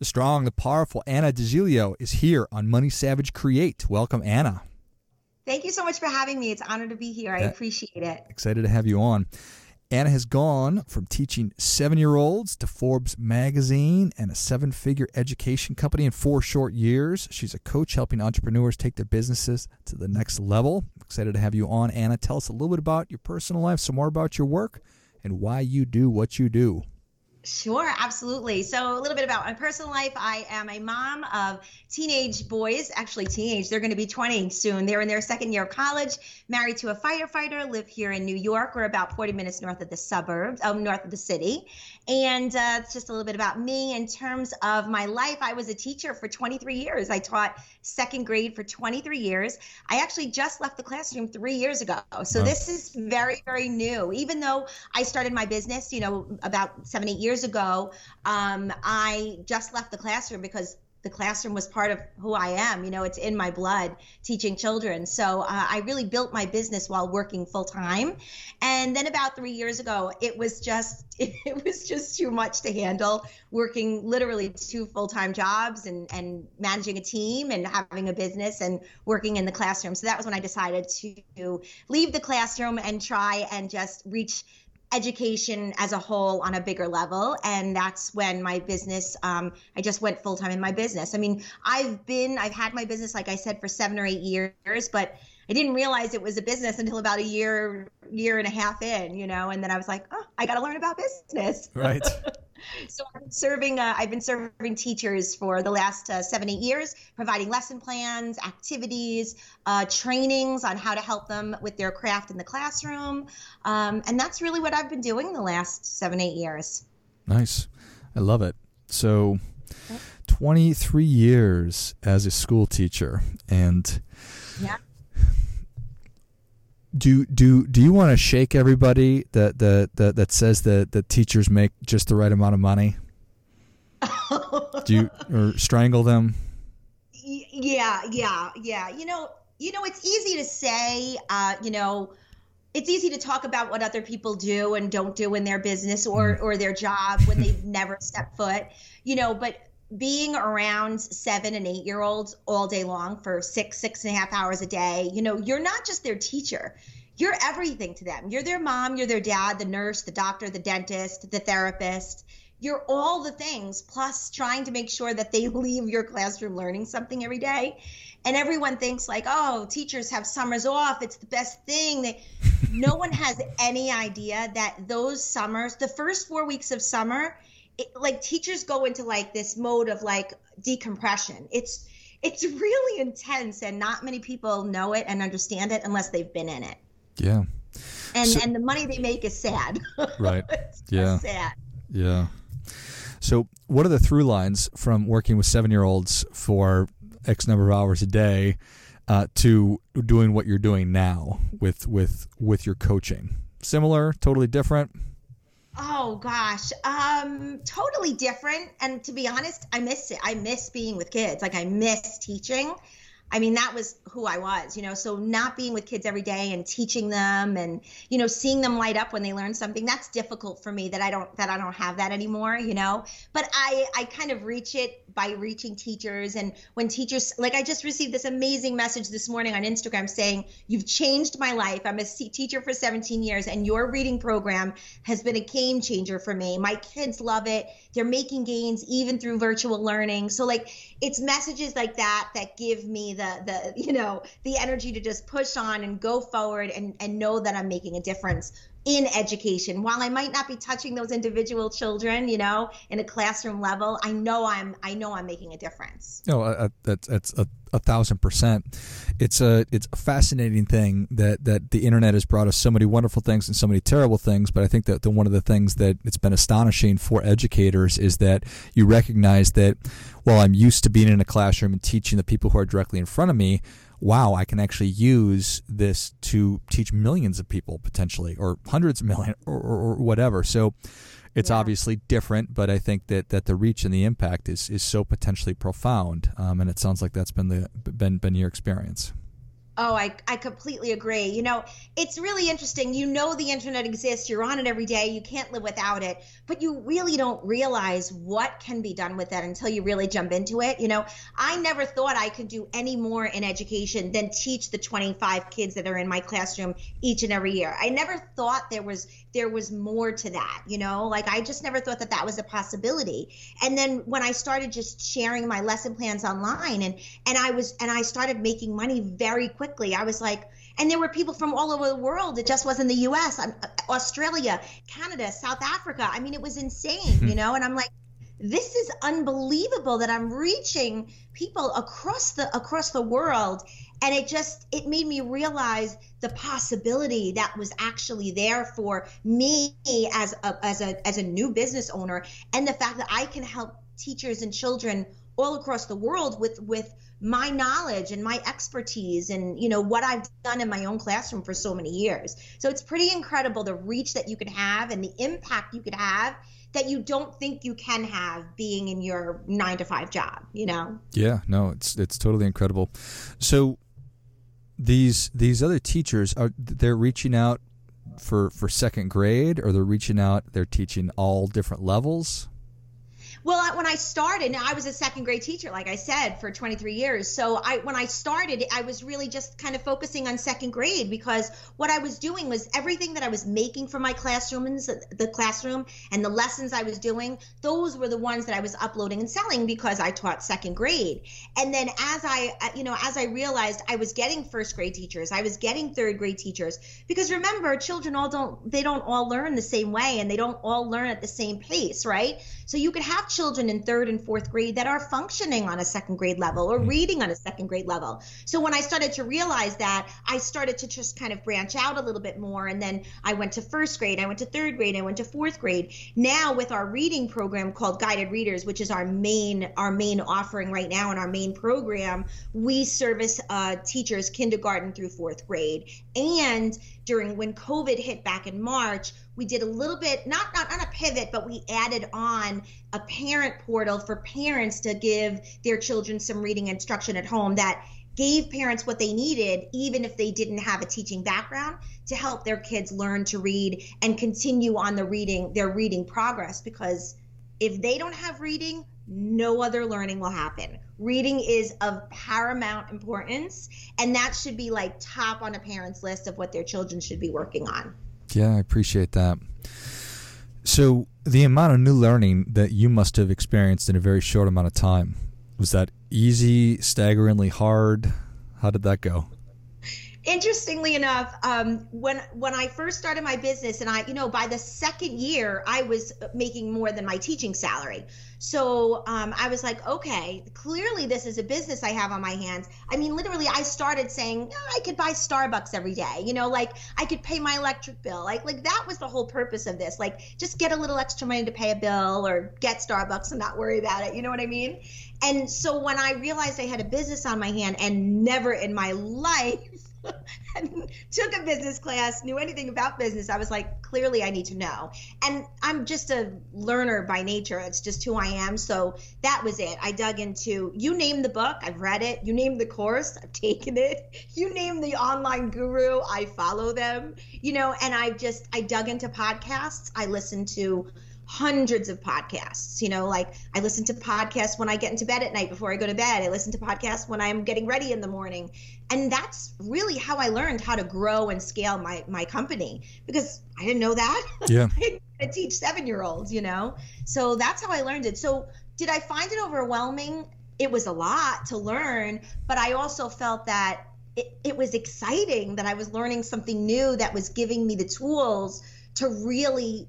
The strong, the powerful Anna DiGilio is here on Money Savage Create. Welcome, Anna. Thank you so much for having me. It's an honor to be here. I appreciate it. Excited to have you on. Anna has gone from teaching seven year olds to Forbes magazine and a seven figure education company in four short years. She's a coach helping entrepreneurs take their businesses to the next level. Excited to have you on, Anna. Tell us a little bit about your personal life, some more about your work, and why you do what you do. Sure, absolutely. So, a little bit about my personal life. I am a mom of teenage boys, actually, teenage. They're going to be 20 soon. They're in their second year of college, married to a firefighter, live here in New York. We're about 40 minutes north of the suburbs, um, north of the city. And uh, it's just a little bit about me. In terms of my life, I was a teacher for 23 years. I taught second grade for 23 years. I actually just left the classroom three years ago. So, this is very, very new. Even though I started my business, you know, about seven, eight years years ago, um, I just left the classroom because the classroom was part of who I am. You know, it's in my blood teaching children. So uh, I really built my business while working full time. And then about three years ago, it was just it was just too much to handle. Working literally two full time jobs and and managing a team and having a business and working in the classroom. So that was when I decided to leave the classroom and try and just reach education as a whole on a bigger level. And that's when my business um, i just went full-time in my business. I mean i've been i've had my business like i said for seven or eight years but i didn't realize it was a business until about a year year and a half in you know and then i was like oh i got to learn about business right so I've been serving. Uh, I've been serving teachers for the last uh, seven, eight years, providing lesson plans, activities, uh, trainings on how to help them with their craft in the classroom, um, and that's really what I've been doing the last seven, eight years. Nice, I love it. So, 23 years as a school teacher, and yeah do do do you want to shake everybody that that that, that says that that teachers make just the right amount of money? do you or strangle them? Yeah, yeah, yeah. You know, you know, it's easy to say, uh, you know, it's easy to talk about what other people do and don't do in their business or mm. or their job when they've never stepped foot, you know, but being around seven and eight year olds all day long for six, six and a half hours a day, you know, you're not just their teacher. You're everything to them. You're their mom, you're their dad, the nurse, the doctor, the dentist, the therapist. You're all the things, plus trying to make sure that they leave your classroom learning something every day. And everyone thinks like, oh, teachers have summers off. It's the best thing. They, no one has any idea that those summers, the first four weeks of summer, it, like teachers go into like this mode of like decompression. It's it's really intense and not many people know it and understand it unless they've been in it. Yeah. And so, and the money they make is sad. Right. yeah. Sad. Yeah. So, what are the through lines from working with seven year olds for X number of hours a day uh, to doing what you're doing now with with with your coaching? Similar, totally different. Oh gosh, um, totally different. And to be honest, I miss it. I miss being with kids. Like I miss teaching. I mean, that was who I was, you know. So not being with kids every day and teaching them and, you know, seeing them light up when they learn something, that's difficult for me that I don't that I don't have that anymore, you know. But I I kind of reach it by reaching teachers and when teachers like I just received this amazing message this morning on Instagram saying, "You've changed my life. I'm a teacher for 17 years and your reading program has been a game changer for me. My kids love it. They're making gains even through virtual learning." So like it's messages like that that give me the the you know the energy to just push on and go forward and and know that I'm making a difference in education while i might not be touching those individual children you know in a classroom level i know i'm i know i'm making a difference no uh, that's that's a, a thousand percent. It's a it's a fascinating thing that that the internet has brought us so many wonderful things and so many terrible things. But I think that the, one of the things that it's been astonishing for educators is that you recognize that while I'm used to being in a classroom and teaching the people who are directly in front of me, wow, I can actually use this to teach millions of people potentially, or hundreds of million, or, or, or whatever. So it's yeah. obviously different, but I think that, that the reach and the impact is, is so potentially profound, um, and it sounds like that's been the been been your experience. Oh, I, I completely agree. You know, it's really interesting. You know, the internet exists, you're on it every day, you can't live without it, but you really don't realize what can be done with that until you really jump into it. You know, I never thought I could do any more in education than teach the 25 kids that are in my classroom each and every year. I never thought there was there was more to that, you know? Like I just never thought that that was a possibility. And then when I started just sharing my lesson plans online and and I was and I started making money very quickly. I was like and there were people from all over the world. It just wasn't the U.S., uh, Australia, Canada, South Africa. I mean, it was insane, you know. And I'm like, this is unbelievable that I'm reaching people across the across the world and it just it made me realize the possibility that was actually there for me as a as a as a new business owner and the fact that I can help teachers and children all across the world with with my knowledge and my expertise and you know what I've done in my own classroom for so many years. So it's pretty incredible the reach that you could have and the impact you could have that you don't think you can have being in your 9 to 5 job, you know. Yeah, no, it's it's totally incredible. So these these other teachers are they're reaching out for for second grade or they're reaching out they're teaching all different levels well, when I started, I was a second grade teacher, like I said, for 23 years. So I, when I started, I was really just kind of focusing on second grade because what I was doing was everything that I was making for my classrooms, the classroom, and the lessons I was doing. Those were the ones that I was uploading and selling because I taught second grade. And then as I, uh, you know, as I realized I was getting first grade teachers, I was getting third grade teachers because remember, children all don't, they don't all learn the same way and they don't all learn at the same pace, right? So you could have children in third and fourth grade that are functioning on a second grade level or mm-hmm. reading on a second grade level. So when I started to realize that, I started to just kind of branch out a little bit more. And then I went to first grade, I went to third grade, I went to fourth grade. Now with our reading program called Guided Readers, which is our main our main offering right now in our main program, we service uh, teachers kindergarten through fourth grade. And during when COVID hit back in March, we did a little bit not not on a pivot but we added on a parent portal for parents to give their children some reading instruction at home that gave parents what they needed even if they didn't have a teaching background to help their kids learn to read and continue on the reading their reading progress. Because if they don't have reading no other learning will happen. Reading is of paramount importance and that should be like top on a parent's list of what their children should be working on yeah, I appreciate that. So, the amount of new learning that you must have experienced in a very short amount of time was that easy, staggeringly hard? How did that go? Interestingly enough, um, when when I first started my business, and I, you know, by the second year, I was making more than my teaching salary. So um, I was like, okay, clearly this is a business I have on my hands. I mean, literally, I started saying oh, I could buy Starbucks every day. You know, like I could pay my electric bill. Like like that was the whole purpose of this. Like just get a little extra money to pay a bill or get Starbucks and not worry about it. You know what I mean? And so when I realized I had a business on my hand and never in my life took a business class, knew anything about business, I was like, clearly I need to know. And I'm just a learner by nature. It's just who I am. So that was it. I dug into you name the book, I've read it. You name the course, I've taken it. You name the online guru, I follow them. You know, and I just I dug into podcasts. I listened to hundreds of podcasts. You know, like I listen to podcasts when I get into bed at night before I go to bed. I listen to podcasts when I'm getting ready in the morning. And that's really how I learned how to grow and scale my my company because I didn't know that. Yeah. I teach 7-year-olds, you know. So that's how I learned it. So did I find it overwhelming? It was a lot to learn, but I also felt that it, it was exciting that I was learning something new that was giving me the tools to really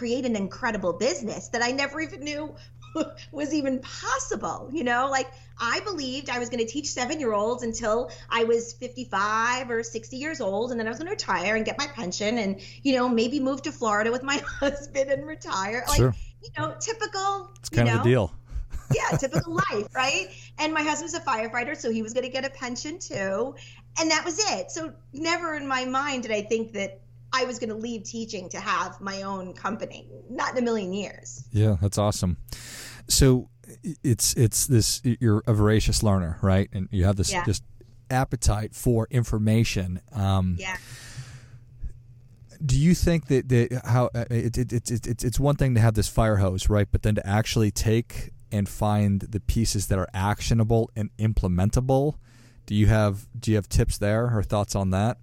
create an incredible business that I never even knew was even possible. You know, like I believed I was going to teach seven year olds until I was 55 or 60 years old, and then I was going to retire and get my pension and, you know, maybe move to Florida with my husband and retire. Like, Sure. you know, typical. It's kind you of know, the deal. yeah, typical life, right? And my husband's a firefighter, so he was going to get a pension too. And that was it. So never in my mind did I think that I was going to leave teaching to have my own company. Not in a million years. Yeah, that's awesome. So it's it's this you're a voracious learner, right? And you have this Yeah. just appetite for information. Um, Yeah. do you think that, that how uh, it, it, it, it, it's it's one thing to have this fire hose, right? But then to actually take and find the pieces that are actionable and implementable. Do you have do you have tips there or thoughts on that?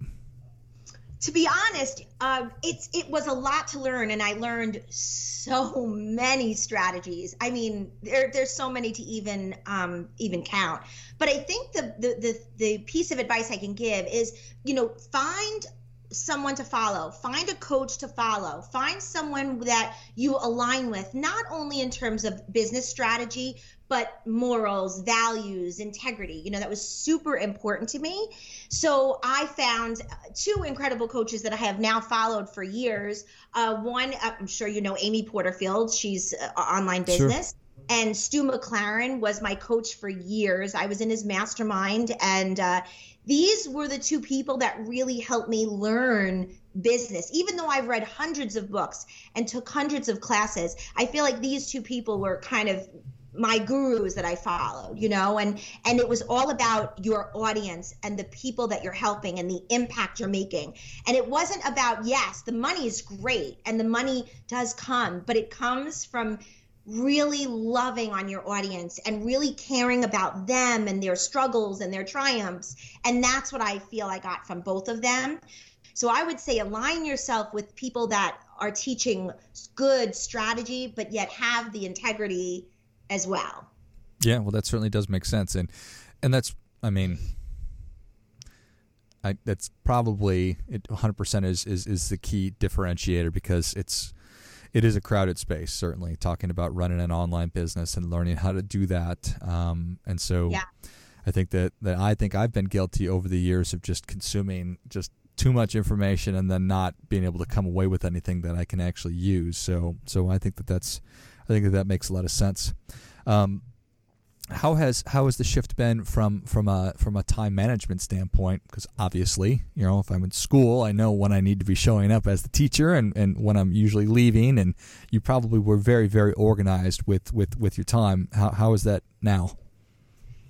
To be honest, um, it's it was a lot to learn, and I learned so many strategies. I mean, there, there's so many to even um, even count. But I think the, the the the piece of advice I can give is, you know, find someone to follow, find a coach to follow, find someone that you align with, not only in terms of business strategy, but morals, values, integrity. You know, that was super important to me. So I found two incredible coaches that I have now followed for years. Uh, one, I'm sure you know Amy Porterfield. She's uh, online Sure. business. And Stu McLaren was my coach for years. I was in his mastermind. And uh, these were the two people that really helped me learn business. Even though I've read hundreds of books and took hundreds of classes, I feel like these two people were kind of my gurus that I followed, you know, and and it was all about your audience and the people that you're helping and the impact you're making. And it wasn't about yes, the money is great and the money does come, but it comes from really loving on your audience and really caring about them and their struggles and their triumphs. And that's what I feel I got from both of them. So I would say align yourself with people that are teaching good strategy, but yet have the integrity as well. Yeah, well, that certainly does make sense, and and that's I mean, I that's probably it 100% is is is the key differentiator because it's it is a crowded space certainly talking about running an online business and learning how to do that um, and so Yeah. i think that that i think i've been guilty over the years of just consuming just too much information and then not being able to come away with anything that i can actually use so so i think that that's i think that that makes a lot of sense. Um, how has how has the shift been from from a from a time management standpoint? Because obviously you know if i'm in school i know when i need to be showing up as the teacher and and when i'm usually leaving and you probably were very very organized with with with your time. How how is that now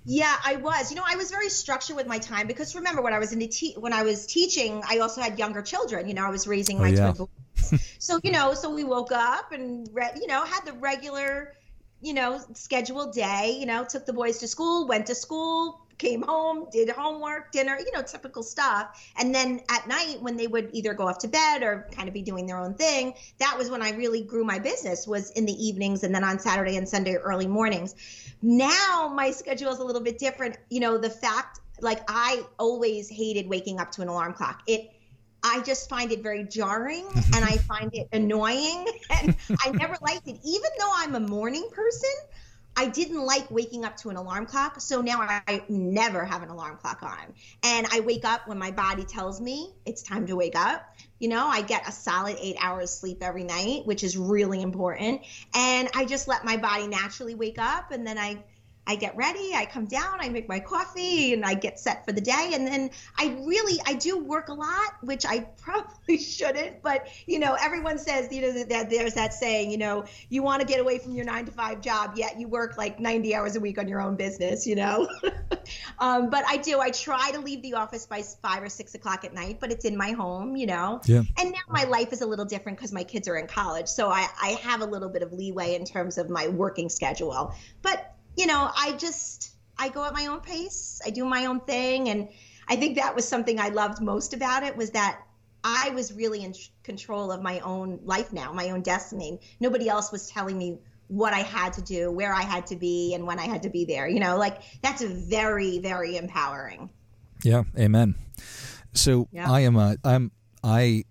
Yeah, I was. You know, I was very structured with my time because remember when I was in the te- when I was teaching, I also had younger children. You know, I was raising Oh, my yeah. twin boys. so you know, so we woke up and re- you know had the regular, you know, scheduled day. You know, took the boys to school, went to school, came home, did homework, dinner. You know, typical stuff. And then at night when they would either go off to bed or kind of be doing their own thing, that was when I really grew my business. Was in the evenings and then on Saturday and Sunday early mornings now my schedule is a little bit different you know the fact like i always hated waking up to an alarm clock it i just find it very jarring and i find it annoying and i never liked it even though i'm a morning person i didn't like waking up to an alarm clock so now i, never have an alarm clock on. And i wake up when my body tells me it's time to wake up. You know i get a solid eight hours sleep every night which is really important. And i just let my body naturally wake up and then i i get ready i come down i make my coffee and i get set for the day. And then i really i do work a lot which i probably shouldn't but you know everyone says you know that, there's that saying you know you want to get away from your nine to five job yet you work like 90 hours a week on your own business you know? Um, but i do i try to leave the office by five or six o'clock at night but it's in my home you know? Yeah. And now my life is a little different because my kids are in college so I, I have a little bit of leeway in terms of my working schedule. But you know i just i go at my own pace i do my own thing and i think that was something i loved most about it was that i was really in control of my own life now my own destiny nobody else was telling me what i had to do where i had to be and when i had to be there you know like that's very very empowering Yeah, amen. So Yeah. I am a I'm I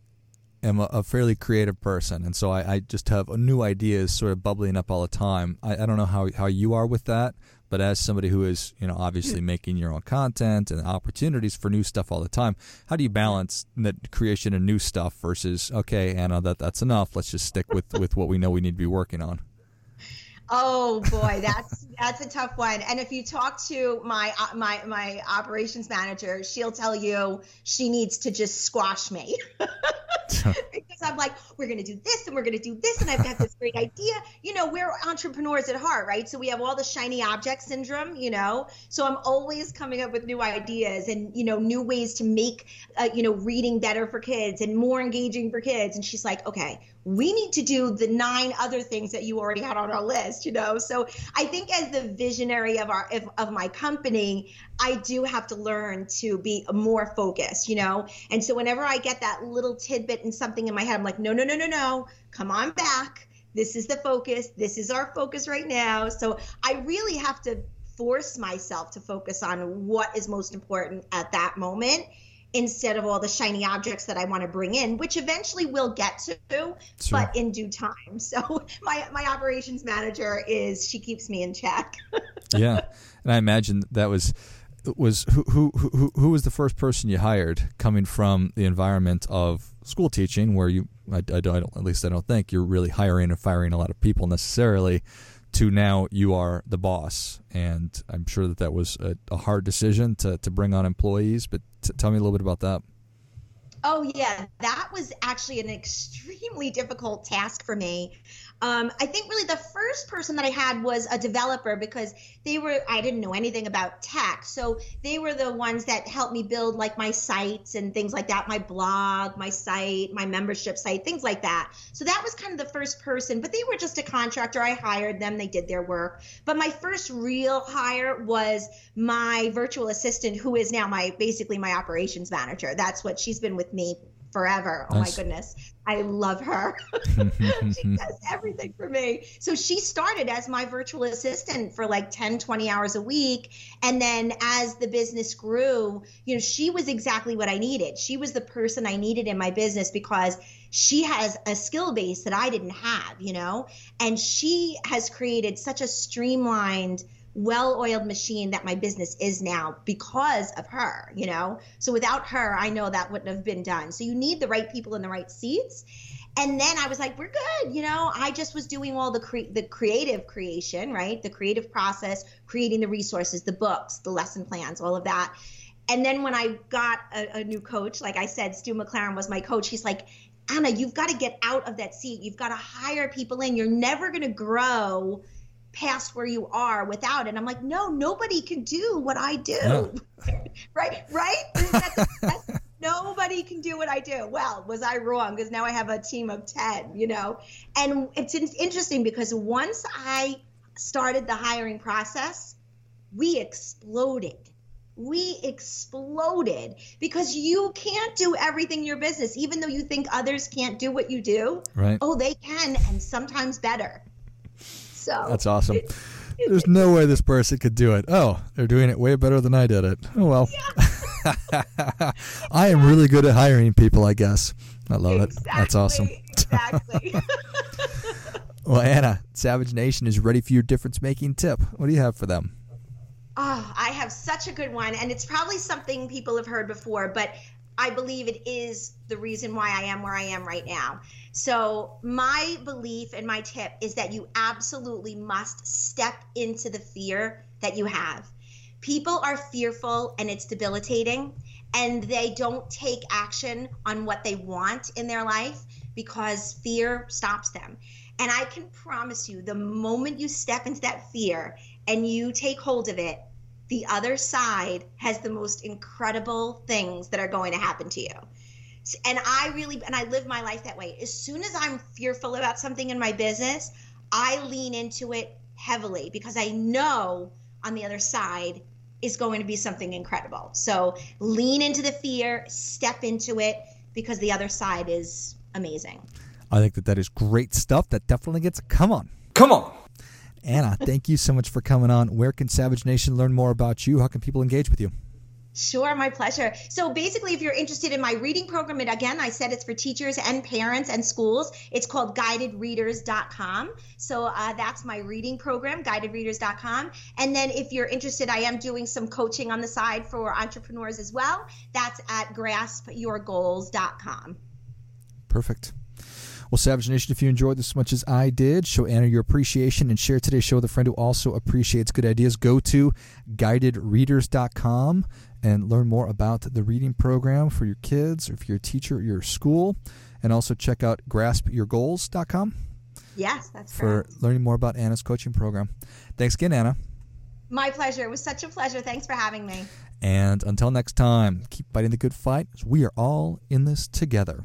am a, a fairly creative person, and so I, I, just have new ideas sort of bubbling up all the time. I, I don't know how how you are with that, but as somebody who is, you know, obviously making your own content and opportunities for new stuff all the time, how do you balance the creation of new stuff versus okay, Anna, that that's enough. Let's just stick with with what we know we need to be working on. Oh boy, that's that's a tough one. And if you talk to my my my operations manager, she'll tell you she needs to just squash me. because I'm like, we're going to do this and we're going to do this. And I've got this great idea. You know, we're entrepreneurs at heart, right? So we have all the shiny object syndrome, you know? So I'm always coming up with new ideas and, you know, new ways to make, uh, you know, reading better for kids and more engaging for kids. And she's like, okay, we need to do the nine other things that you already had on our list, you know? So I think as the visionary of our, of, of my company, I do have to learn to be more focused, you know? And so whenever I get that little tidbit and something in my head, I'm like, no, no, no, no, no, come on back. This is the focus. This is our focus right now. So I really have to force myself to focus on what is most important at that moment instead of all the shiny objects that I want to bring in, which eventually we'll get to, sure. but in due time. So my my operations manager is she keeps me in check. yeah, and I imagine that was was who, who who who was the first person you hired coming from the environment of school teaching, where you I, I don't at least I don't think you're really hiring and firing a lot of people necessarily. To now you are the boss, and I'm sure that that was a, a hard decision to to bring on employees. But t- tell me a little bit about that. Oh yeah, that was actually an extremely difficult task for me. Um, I think really the first person that I had was a developer because they were I didn't know anything about tech, so they were the ones that helped me build like my sites and things like that, my blog, my site, my membership site, things like that. So that was kind of the first person, but they were just a contractor. I hired them, they did their work. But my first real hire was my virtual assistant, who is now my basically my operations manager. That's what she's been with me forever. Oh my goodness. I love her. she does everything for me. So she started as my virtual assistant for like 10, 20 hours a week. And then as the business grew, you know, she was exactly what I needed. She was the person I needed in my business because she has a skill base that I didn't have, you know, and she has created such a streamlined well-oiled machine that my business is now because of her you know? So without her i know that wouldn't have been done. So you need the right people in the right seats. And then i was like we're good you know? I just was doing all the cre- the creative creation right? The creative process creating the resources the books the lesson plans all of that. And then when i got a, a new coach like i said stu mclaren was my coach. He's like anna you've got to get out of that seat. You've got to hire people in. You're never going to grow past where you are without it. I'm like, no, nobody can do what I do. right? Right? nobody can do what I do. Well, was I wrong? Because now I have a team of 10, you know? And it's interesting because once I started the hiring process, we exploded. We exploded because you can't do everything in your business, even though you think others can't do what you do. Right. Oh, they can, and sometimes better. So that's awesome. It, it, There's no way this person could do it. Oh, they're doing it way better than I did it. Oh well. Yeah. I am really good at hiring people, I guess. I love exactly, it. That's awesome. Exactly. well, Anna, Savage Nation is ready for your difference making tip. What do you have for them? Oh, I have such a good one. And it's probably something people have heard before, but I believe it is the reason why I am where I am right now. So, my belief and my tip is that you absolutely must step into the fear that you have. People are fearful and it's debilitating, and they don't take action on what they want in their life because fear stops them. And I can promise you, the moment you step into that fear and you take hold of it, the other side has the most incredible things that are going to happen to you and I really and I live my life that way. As soon as I'm fearful about something in my business, I lean into it heavily because I know on the other side is going to be something incredible. So lean into the fear, step into it because the other side is amazing. I think that that is great stuff. That definitely gets come on. Come on. Anna, thank you so much for coming on. Where can Savage Nation learn more about you? How can people engage with you? Sure, my pleasure. So basically, if you're interested in my reading program, and again, I said it's for teachers and parents and schools, it's called guidedreaders.com. So uh, that's my reading program, guidedreaders.com. And then if you're interested, I am doing some coaching on the side for entrepreneurs as well. That's at graspyourgoals.com. Perfect. Well, Savage Nation, if you enjoyed this as much as I did, show Anna your appreciation and share today's show with a friend who also appreciates good ideas. Go to guidedreaders.com and learn more about the reading program for your kids or if you're a teacher at your school. And also check out graspyourgoals.com. Yes, that's for correct. learning more about Anna's coaching program. Thanks again, Anna. My pleasure. It was such a pleasure. Thanks for having me. And until next time, keep fighting the good fight. We are all in this together.